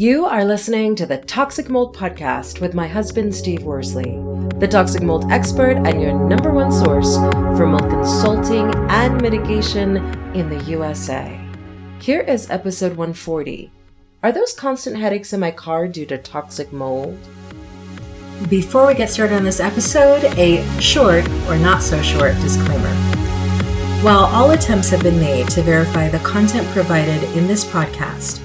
You are listening to the Toxic Mold Podcast with my husband, Steve Worsley, the toxic mold expert and your number one source for mold consulting and mitigation in the USA. Here is episode 140. Are those constant headaches in my car due to toxic mold? Before we get started on this episode, a short or not so short disclaimer. While all attempts have been made to verify the content provided in this podcast,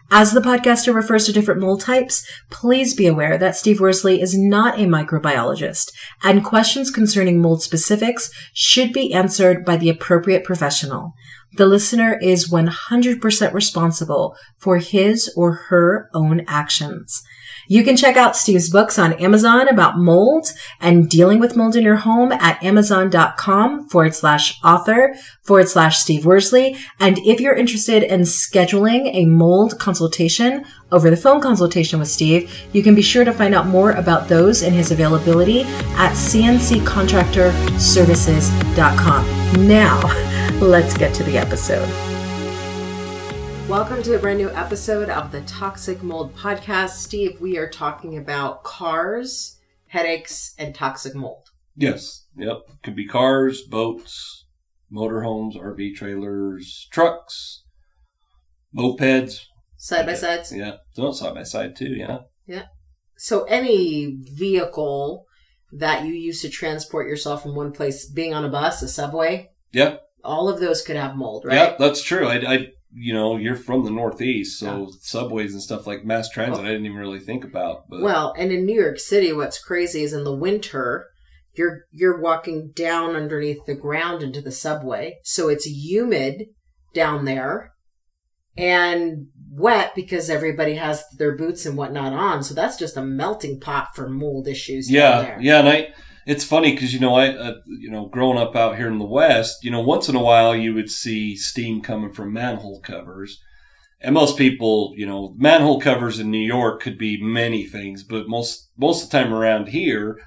As the podcaster refers to different mold types, please be aware that Steve Worsley is not a microbiologist, and questions concerning mold specifics should be answered by the appropriate professional. The listener is 100% responsible for his or her own actions. You can check out Steve's books on Amazon about mold and dealing with mold in your home at amazon.com forward slash author forward slash Steve Worsley. And if you're interested in scheduling a mold consultation over the phone consultation with Steve, you can be sure to find out more about those and his availability at cnccontractorservices.com. Now, let's get to the episode. Welcome to a brand new episode of the Toxic Mold Podcast. Steve, we are talking about cars, headaches, and toxic mold. Yes. Yep. Could be cars, boats, motorhomes, RV trailers, trucks, mopeds. Side by sides? Yeah. No, side by side too. Yeah. Yeah. So any vehicle that you use to transport yourself from one place, being on a bus, a subway, Yeah. All of those could have mold, right? Yeah. That's true. I, I, you know, you're from the Northeast, so subways and stuff like mass transit, I didn't even really think about. But Well, and in New York City, what's crazy is in the winter, you're you're walking down underneath the ground into the subway, so it's humid down there and wet because everybody has their boots and whatnot on. So that's just a melting pot for mold issues. down yeah, there. yeah, and I. It's funny because you know I, uh, you know, growing up out here in the West, you know, once in a while you would see steam coming from manhole covers, and most people, you know, manhole covers in New York could be many things, but most most of the time around here,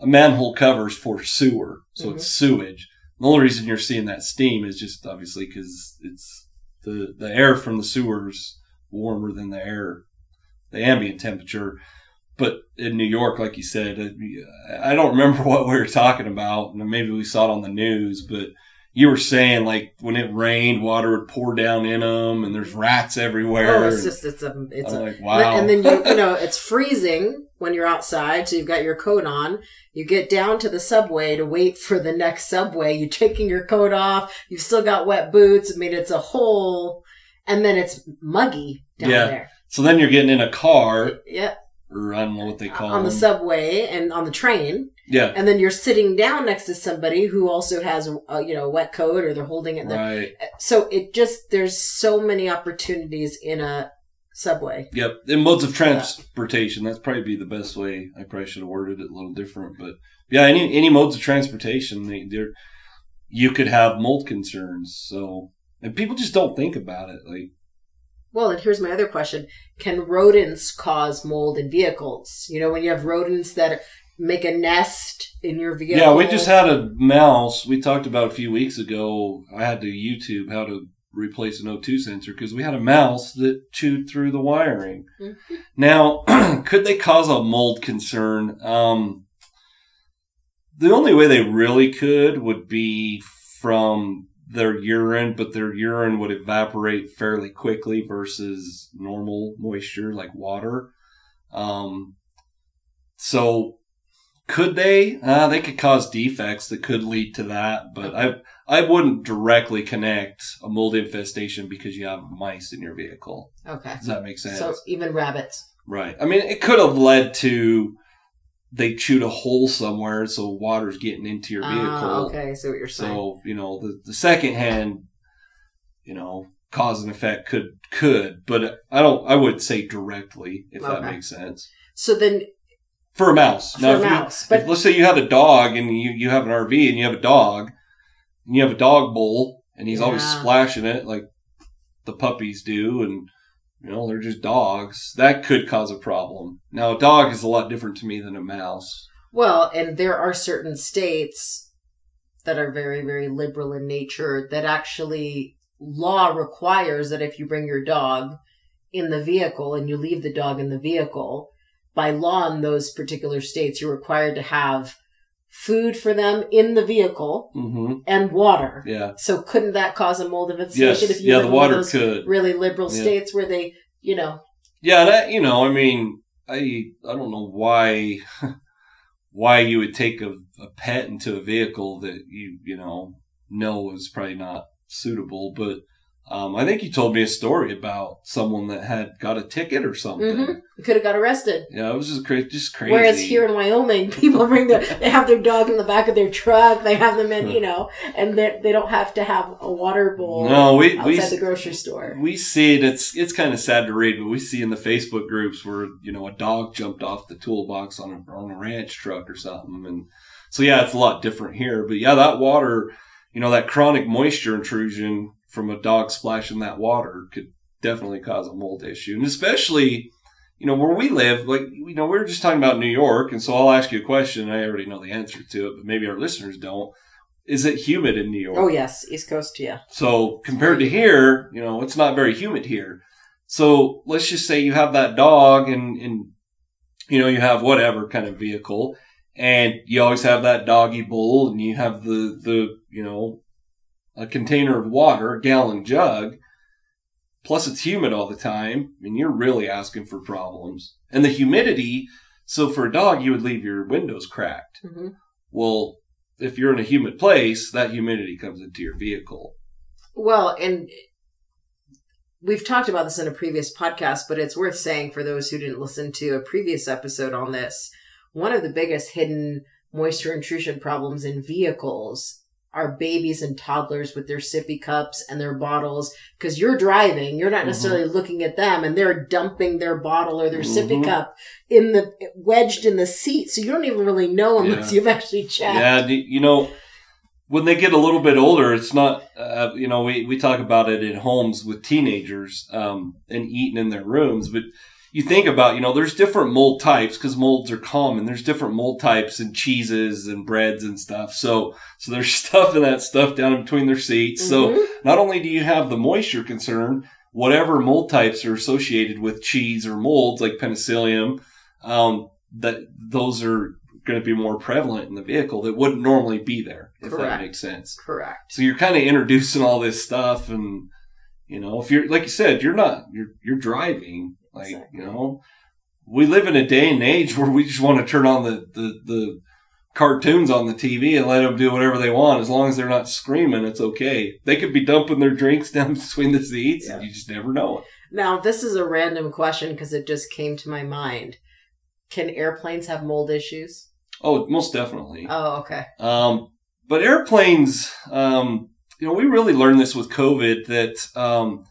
a manhole covers for sewer, so it's sewage. The only reason you're seeing that steam is just obviously because it's the the air from the sewers warmer than the air, the ambient temperature. But in New York, like you said, uh, I don't remember what we were talking about, and maybe we saw it on the news, but you were saying like when it rained, water would pour down in them, and there's rats everywhere. Oh, it's just it's a it's I'm a like, wow. And then you you know it's freezing when you're outside, so you've got your coat on. You get down to the subway to wait for the next subway. You're taking your coat off. You've still got wet boots. I mean, it's a whole, and then it's muggy down Yeah. there. so then you're getting in a car, Yeah, or I don't know what they call on the subway and on the train, yeah, and then you're sitting down next to somebody who also has a, a you know a wet coat or they're holding it. There. right. So it just there's so many opportunities in a subway. Yep. In modes of transportation. That's probably be the best way. I probably should have worded it a little different, but yeah, any any modes of transportation, they, they're you could have mold concerns. So and people just don't think about it. Like Well, and here's my other question: Can rodents cause mold in vehicles? You know, when you have rodents that make a nest in your vehicle. yeah, we just had a mouse. We talked about a few weeks ago. I had to YouTube how to replace an O2 sensor because we had a mouse that chewed through the wiring. Mhm. Now, could they cause a mold concern? Um, the only way they really could would be from their urine, but their urine would evaporate fairly quickly versus normal moisture like water. Um, so could they? Uh, they could cause defects that could lead to that, but I've I wouldn't directly connect a mold infestation because you have mice in your vehicle. Okay. Does that make sense? So even rabbits. right. I mean, it could have led to they chewed a hole somewhere, so water's getting into your vehicle. Ah, okay, see what you're saying. So you know the the second hand, you know, cause and effect could could, but I don't. I would say directly if that makes sense So then, for a mouse. For now, a if you- mouse, but- if, let's say you have a dog and you you have an RV and you have a dog, and you have a dog bowl, and he's always splashing it like the puppies do, and you know they're just dogs. That could cause a problem. Now, a dog is a lot different to me than a mouse. well, and there are certain states that are very, very liberal in nature that actually law requires that if you bring your dog in the vehicle and you leave the dog in the vehicle, by law in those particular states, you're required to have food for them in the vehicle hmm and water. Yeah. So couldn't that cause a mold infestation Yes. if you Yeah. The water those could. really liberal Yeah. states where they, you know, Yeah, that you know, I mean, I I don't know why why you would take a, a pet into a vehicle that you you know know is probably not suitable, but um, I think you told me a story about someone that had got a ticket or something. Mhm. could have got arrested. Yeah, it was just crazy, just crazy. Whereas here in Wyoming, people bring their, they have their dog in the back of their truck. They have them in, you know, and they they don't have to have a water bowl no, we outside we the grocery store. we see it. It's it's kind of sad to read, but we see in the Facebook groups where you know a dog jumped off the toolbox on a on a ranch truck or something, and so yeah, it's a lot different here. But yeah, that water, you know, that chronic moisture intrusion from a dog splashing that water could definitely cause a mold issue, and especially. You know where we live, like you know, we were just talking about New York, and so I'll ask you a question. I already know the answer to it, but maybe our listeners don't. Is it humid in New York? Oh yes, East Coast, yeah. So compared to here, you know, it's not very humid here. So let's just say you have that dog and, and, you know, you have whatever kind of vehicle and you always have that doggy bowl and you have the, the, you know, a container of water, a gallon jug. Plus it's humid all the time I mean, you're really asking for problems. And the humidity. So for a dog, you would leave your windows cracked. hmm Well, if you're in a humid place, that humidity comes into your vehicle. Well, and we've talked about this in a previous podcast, but it's worth saying for those who didn't listen to a previous episode on this. One of the biggest hidden moisture intrusion problems in vehicles are babies and toddlers with their sippy cups and their bottles. Because you're driving, you're not Mhm. necessarily looking at them, and they're dumping their bottle or their sippy Mhm. cup in the wedged in the seat. So you don't even really know unless Yeah. you've actually checked. Yeah, you know, when they get a little bit older, it's not, uh, you know, we, we talk about it in homes with teenagers um, and eating in their rooms, but you think about, you know, there's different mold types because molds are common. There's different mold types in cheeses and breads and stuff. So, so there's stuff in that stuff down in between their seats. So Mhm. not only do you have the moisture concern, whatever mold types are associated with cheese or molds like penicillium, um, that those are going to be more prevalent in the vehicle that wouldn't normally be there, if Correct. that makes sense. correct. So you're kind of introducing all this stuff, and you know, if you're like you said, you're not you're you're driving, like Exactly. you know, we live in a day and age where we just want to turn on the the the cartoons on the TV and let them do whatever they want as long as they're not screaming. It's okay. They could be dumping their drinks down between the seats, and Yeah. you just never know it. Now, this is a random question because it just came to my mind. Can airplanes have mold issues? Oh, most definitely. Oh, okay. Um, but airplanes, um, you know, we really learned this with COVID that um,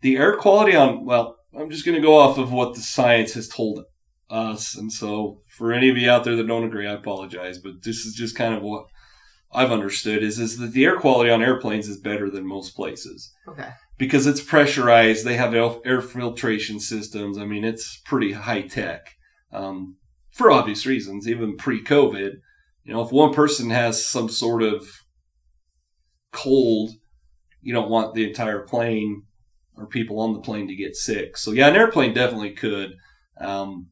the air quality on, well, I'm just going to go off of what the science has told us. And so for any of you out there that don't agree, I apologize, but this is just kind of what I've understood is, is that the air quality on airplanes is better than most places Okay. because it's pressurized. They have air filtration systems. I mean, it's pretty high tech um, for obvious reasons, even pre COVID. You know, if one person has some sort of cold, you don't want the entire plane or people on the plane to get sick. So, yeah, an airplane definitely could. Um,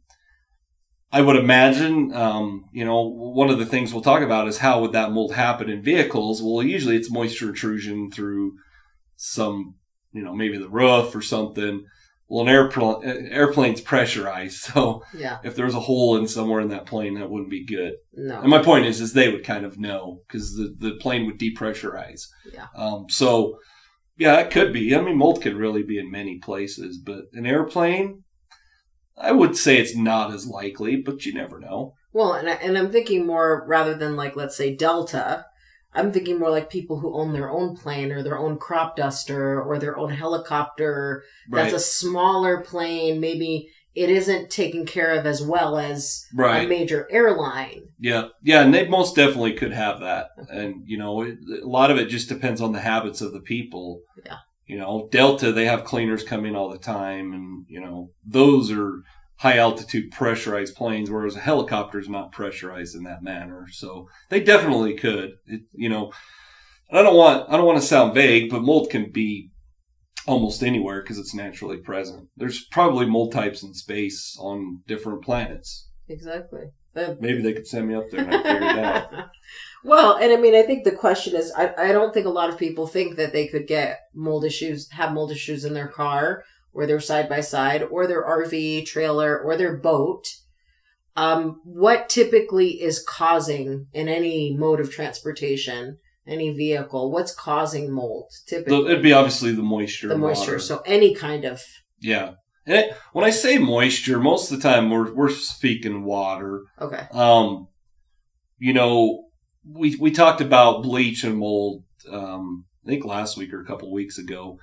I would imagine, um, you know, one of the things we'll talk about is how would that mold happen in vehicles? Well, usually it's moisture intrusion through some, you know, maybe the roof or something. Well, an airplane airplane's pressurized, so Yeah. if there was a hole in somewhere in that plane, that wouldn't be good. No. And my point is, is they would kind of know because the, the plane would depressurize. Yeah. Um, so, yeah, it could be. I mean, mold could really be in many places, but an airplane, I would say it's not as likely, but you never know. Well, and, I, and I'm thinking more rather than like, let's say Delta, I'm thinking more like people who own their own plane or their own crop duster or their own helicopter. That's a smaller plane. Maybe it isn't taken care of as well as a major airline. Yeah. Yeah. And they most definitely could have that. And, you know, it, a lot of it just depends on the habits of the people. Yeah. You know, Delta, they have cleaners come in all the time. And, you know, those are high altitude pressurized planes, whereas a helicopter is not pressurized in that manner. So they definitely could. It, you know, I don't want I don't want to sound vague, but mold can be almost anywhere because it's naturally present. There's probably mold types in space on different planets. Exactly. The- Maybe they could send me up there and I'd figure it out. well, and I mean, I think the question is, I, I don't think a lot of people think that they could get mold issues, have mold issues in their car or their side by side or their RV trailer or their boat. Um, what typically is causing in any mode of transportation, any vehicle, what's causing mold? Typically, The- It'd be obviously the moisture. the moisture. water. So any kind of yeah. And it, when I say moisture, most of the time we're we're speaking water. okay, Um, you know, we we talked about bleach and mold. Um, I think last week or a couple weeks ago,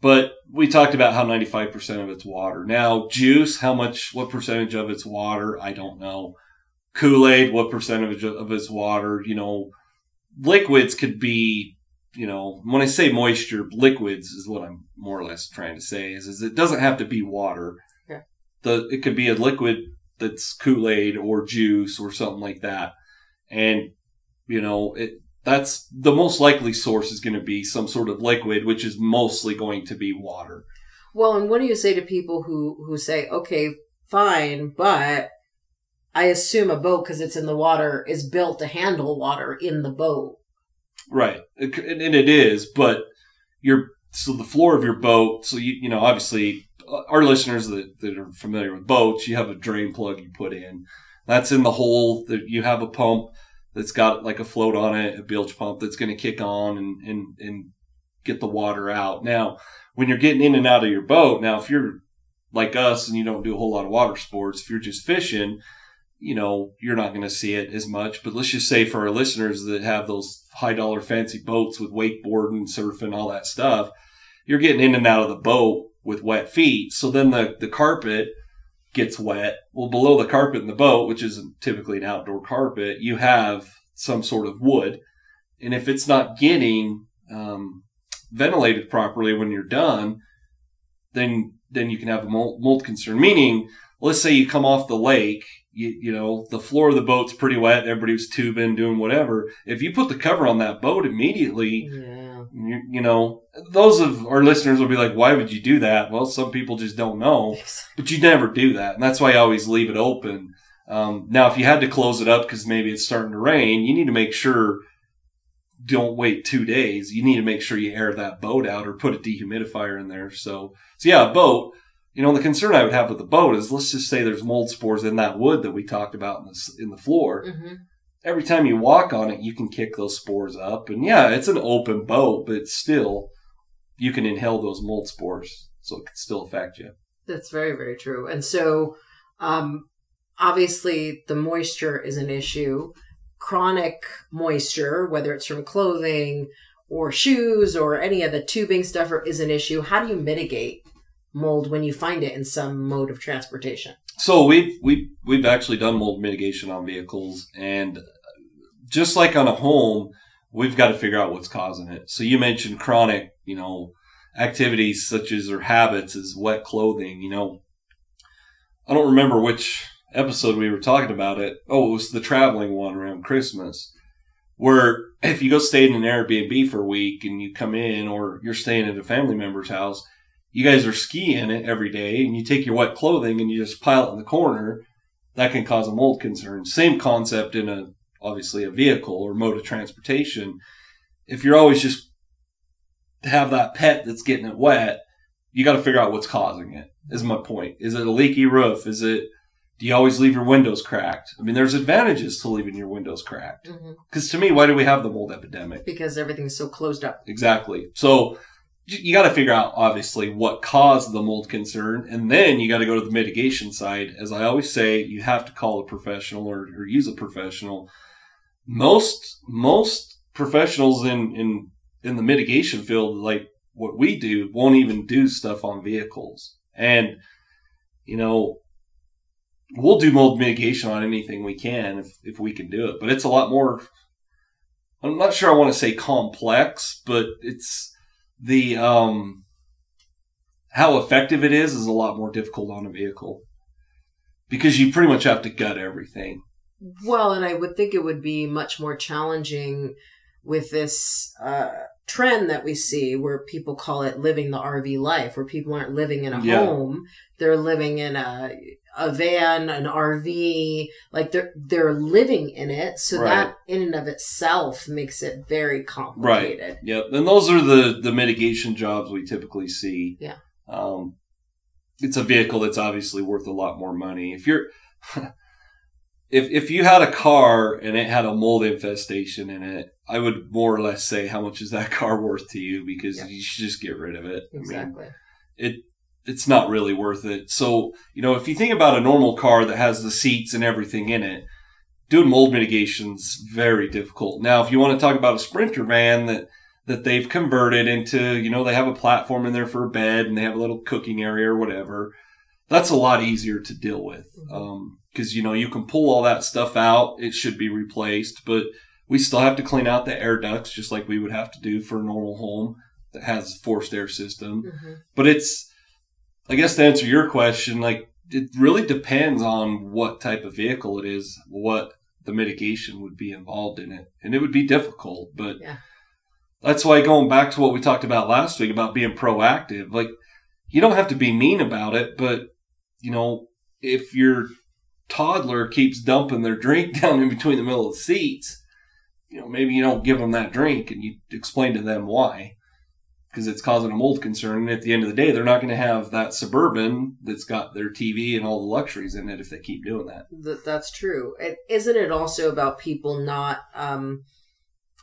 but we talked about how ninety five percent of it's water. Now, juice, how much, what percentage of it's water? I don't know. Kool Aid, what percentage of it's water? You know, liquids could be. You know, when I say moisture, liquids is what I'm more or less trying to say. Is, is it doesn't have to be water. Yeah. The it could be a liquid that's Kool Aid or juice or something like that, and you know it. That's the most likely source is going to be some sort of liquid, which is mostly going to be water. Well, and what do you say to people who who say, "Okay, fine, but I assume a boat because it's in the water is built to handle water in the boat." Right, and it is, but your so the floor of your boat. So you you know obviously uh, our listeners that, that are familiar with boats, you have a drain plug you put in. That's in the hole. That you have a pump that's got like a float on it, a bilge pump that's going to kick on and and and get the water out. Now, when you're getting in and out of your boat, now if you're like us and you don't do a whole lot of water sports, if you're just fishing, you know, you're not going to see it as much. But let's just say for our listeners that have those high dollar fancy boats with wakeboarding, surfing, all that stuff, you're getting in and out of the boat with wet feet. So then the, the carpet gets wet. Well, below the carpet in the boat, which is typically an outdoor carpet, you have some sort of wood. And if it's not getting um, ventilated properly when you're done, then then you can have a mold, mold concern. Meaning, let's say you come off the lake, you, you know, the floor of the boat's pretty wet, Everybody was tubing, doing whatever. If you put the cover on that boat immediately, Yeah. you, you know, those of our listeners will be like, why would you do that? Well, some people just don't know, but you never do that. And that's why I always leave it open. Um, now, if you had to close it up because maybe it's starting to rain, you need to make sure don't wait two days. You need to make sure you air that boat out or put a dehumidifier in there. So, so yeah, a boat. You know, the concern I would have with the boat is let's just say there's mold spores in that wood that we talked about in the in the floor. hmm Every time you walk on it, you can kick those spores up, and yeah, it's an open boat, but still, you can inhale those mold spores, so it can still affect you. That's very very true. And so, um, obviously, the moisture is an issue. Chronic moisture, whether it's from clothing or shoes or any of the tubing stuff, is an issue. How do you mitigate mold when you find it in some mode of transportation? So we've we've we've actually done mold mitigation on vehicles, and just like on a home, we've got to figure out what's causing it. So you mentioned chronic, you know, activities such as or habits as wet clothing. You know, I don't remember which episode we were talking about it. Oh, it was the traveling one around Christmas, where if you go stay in an Airbnb for a week and you come in, or you're staying at a family member's house, you guys are skiing it every day and you take your wet clothing and you just pile it in the corner, that can cause a mold concern. Same concept in a obviously a vehicle or mode of transportation. If you're always just to have that pet that's getting it wet, you got to figure out what's causing it. Is my point. Is it a leaky roof? Is it do you always leave your windows cracked? I mean, there's advantages to leaving your windows cracked. Mm-hmm. Because to me, why do we have the mold epidemic? Because everything's so closed up. Exactly. So you, got to figure out obviously what caused the mold concern, and then you got to go to the mitigation side. As I always say, you have to call a professional or, or use a professional. Most most professionals in in in the mitigation field, like what we do, won't even do stuff on vehicles, and you know. We'll do mold mitigation on anything we can if, if we can do it, but it's a lot more I'm not sure I want to say complex, but it's the um how effective it is is a lot more difficult on a vehicle because you pretty much have to gut everything. Well, and I would think it would be much more challenging with this uh, trend that we see where people call it living the RV life, where people aren't living in a Yeah. home, they're living in a a van, an RV, like they're they're living in it. So Right. that in and of itself makes it very complicated. Right. Yep, and those are the the mitigation jobs we typically see. Yeah. um, it's a vehicle that's obviously worth a lot more money. If you're if if you had a car and it had a mold infestation in it, I would more or less say how much is that car worth to you because Yeah. you should just get rid of it. I mean, Exactly. it it's not really worth it. So, you know, if you think about a normal car that has the seats and everything in it, doing mold mitigation's very difficult. Now, if you want to talk about a sprinter van that that they've converted into, you know, they have a platform in there for a bed and they have a little cooking area or whatever, that's a lot easier to deal with. Um, cause you know, you can pull all that stuff out. It should be replaced, but we still have to clean out the air ducts just like we would have to do for a normal home that has a forced air system. Hmm but it's i guess to answer your question like it really depends on what type of vehicle it is what the mitigation would be involved in it. And it would be difficult but Yeah. that's why going back to what we talked about last week about being proactive like you don't have to be mean about it but you know if your toddler keeps dumping their drink down in between the middle of the seats you know maybe you don't give them that drink and you explain to them why because it's causing a mold concern. And at the end of the day, they're not going to have that suburban that's got their TV and all the luxuries in it if they keep doing that. That that's true. Isn't it also about people not um,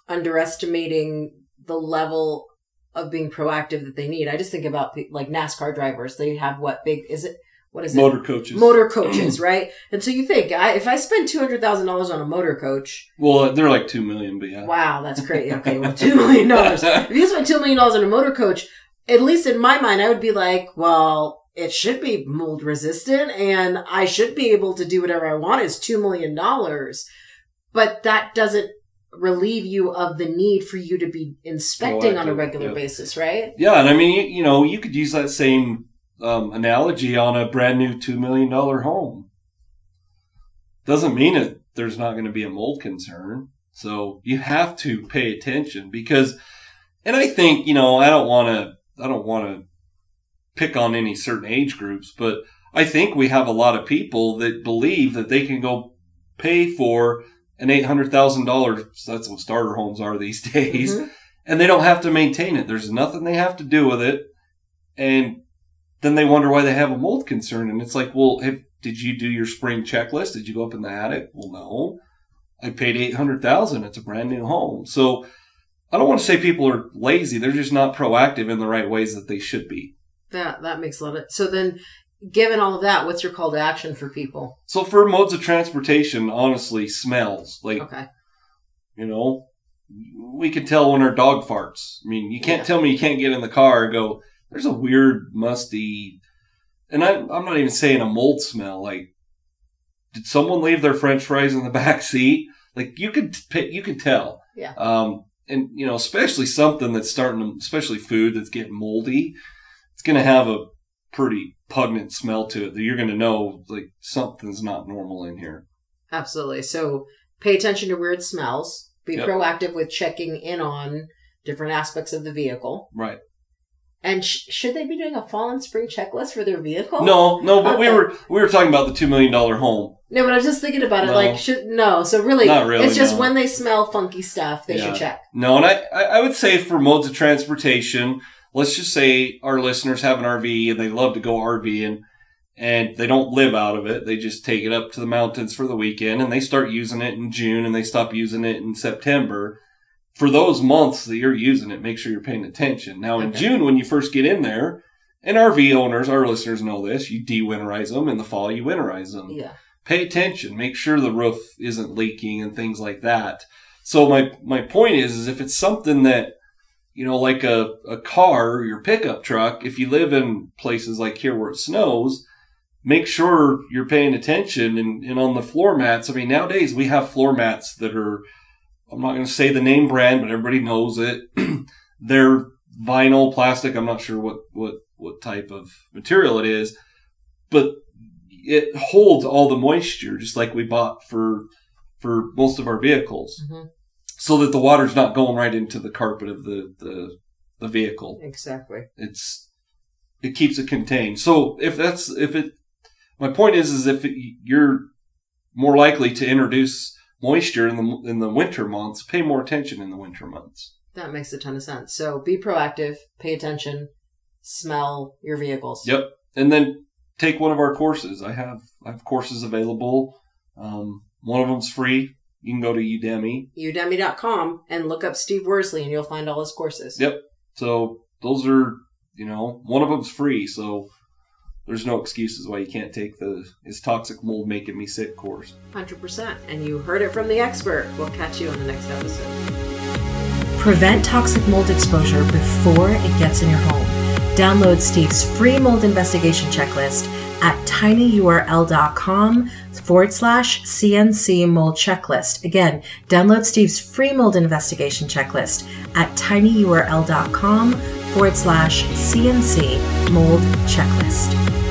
underestimating the level of being proactive that they need? I just think about like NASCAR drivers. They have what big is it? What is it? Motor coaches. Motor coaches, right? And so you think I, if I spend two hundred thousand dollars on a motor coach, Well, they're like two million, but yeah. wow, that's crazy. Okay, well, two million dollars. If you spend two million dollars on a motor coach, at least in my mind, I would be like, well, it should be mold resistant, and I should be able to do whatever I want. It's two million dollars, but that doesn't relieve you of the need for you to be inspecting oh, on a regular yep. basis, right? Yeah, and I mean, you, you know, you could use that same um, analogy on a brand new two million dollar home. Doesn't mean that there's not going to be a mold concern. So you have to pay attention because, and I think you know, I don't want to, I don't want to pick on any certain age groups, but I think we have a lot of people that believe that they can go pay for an eight hundred thousand dollars. That's what starter homes are these days Mhm. and they don't have to maintain it. There's nothing they have to do with it. And then they wonder why they have a mold concern. And it's like, well, have, did you do your spring checklist? Did you go up in the attic? Well, no. I paid 800,000. It's a brand new home. So I don't want to say people are lazy. They're just not proactive in the right ways that they should be. That that makes a lot of. So then, given all of that, what's your call to action for people? So for modes of transportation, honestly, smells like, Okay. you know, we can tell when our dog farts. I mean, you can't Yeah. tell me you can't get in the car and go, there's a weird, musty, and I, I'm not even saying a mold smell. Like, did someone leave their French fries in the back seat? Like, you could, you could tell. Yeah. Um, and you know, especially something that's starting to, especially food that's getting moldy, it's going to have a pretty pungent smell to it that you're going to know like something's not normal in here. Absolutely. So pay attention to weird smells. Be Yep. proactive with checking in on different aspects of the vehicle. Right. And sh- should they be doing a fall and spring checklist for their vehicle? No, no, but we were we were talking about the two million dollar home. No, but I was just thinking about it. No. Like, should no? So really, Not really, it's just no. when they smell funky stuff, they Yeah. should check. No, and I I I would say for modes of transportation, let's just say our listeners have an RV and they love to go RVing and they don't live out of it. They just take it up to the mountains for the weekend and they start using it in June and they stop using it in September. For those months that you're using it, make sure you're paying attention. Now in Okay. June, when you first get in there, and RV owners, our listeners know this, you de-winterize them. In the fall, you winterize them Yeah. pay attention make sure the roof isn't leaking and things like that so my my point is is if it's something that you know like a, a car or your pickup truck if you live in places like here where it snows make sure you're paying attention and, and on the floor mats i mean nowadays we have floor mats that are i'm not going to say the name brand but everybody knows it they're vinyl plastic i'm not sure what what what type of material it is but it holds all the moisture just like we bought for for most of our vehicles Mhm. so that the water's not going right into the carpet of the the, the vehicle Exactly. it's it keeps it contained so if that's if it my point is is if it, you're more likely to introduce moisture in the in the winter months pay more attention in the winter months That makes a ton of sense. So be proactive, pay attention, smell your vehicles. Yep. And then take one of our courses. I have I have courses available. Um, one of them's free. You can go to Udemy. Udemy.com and look up Steve Worsley and you'll find all his courses. Yep. So those are you know one of them's free. So there's no excuses why you can't take the is toxic mold making me sick course. 100%. And you heard it from the expert. We'll catch you on the next episode. Prevent toxic mold exposure before it gets in your home. Download Steve's free mold investigation checklist at tinyurl.com forward slash CNC mold checklist. Again, download Steve's free mold investigation checklist at tinyurl.com forward slash CNC mold checklist.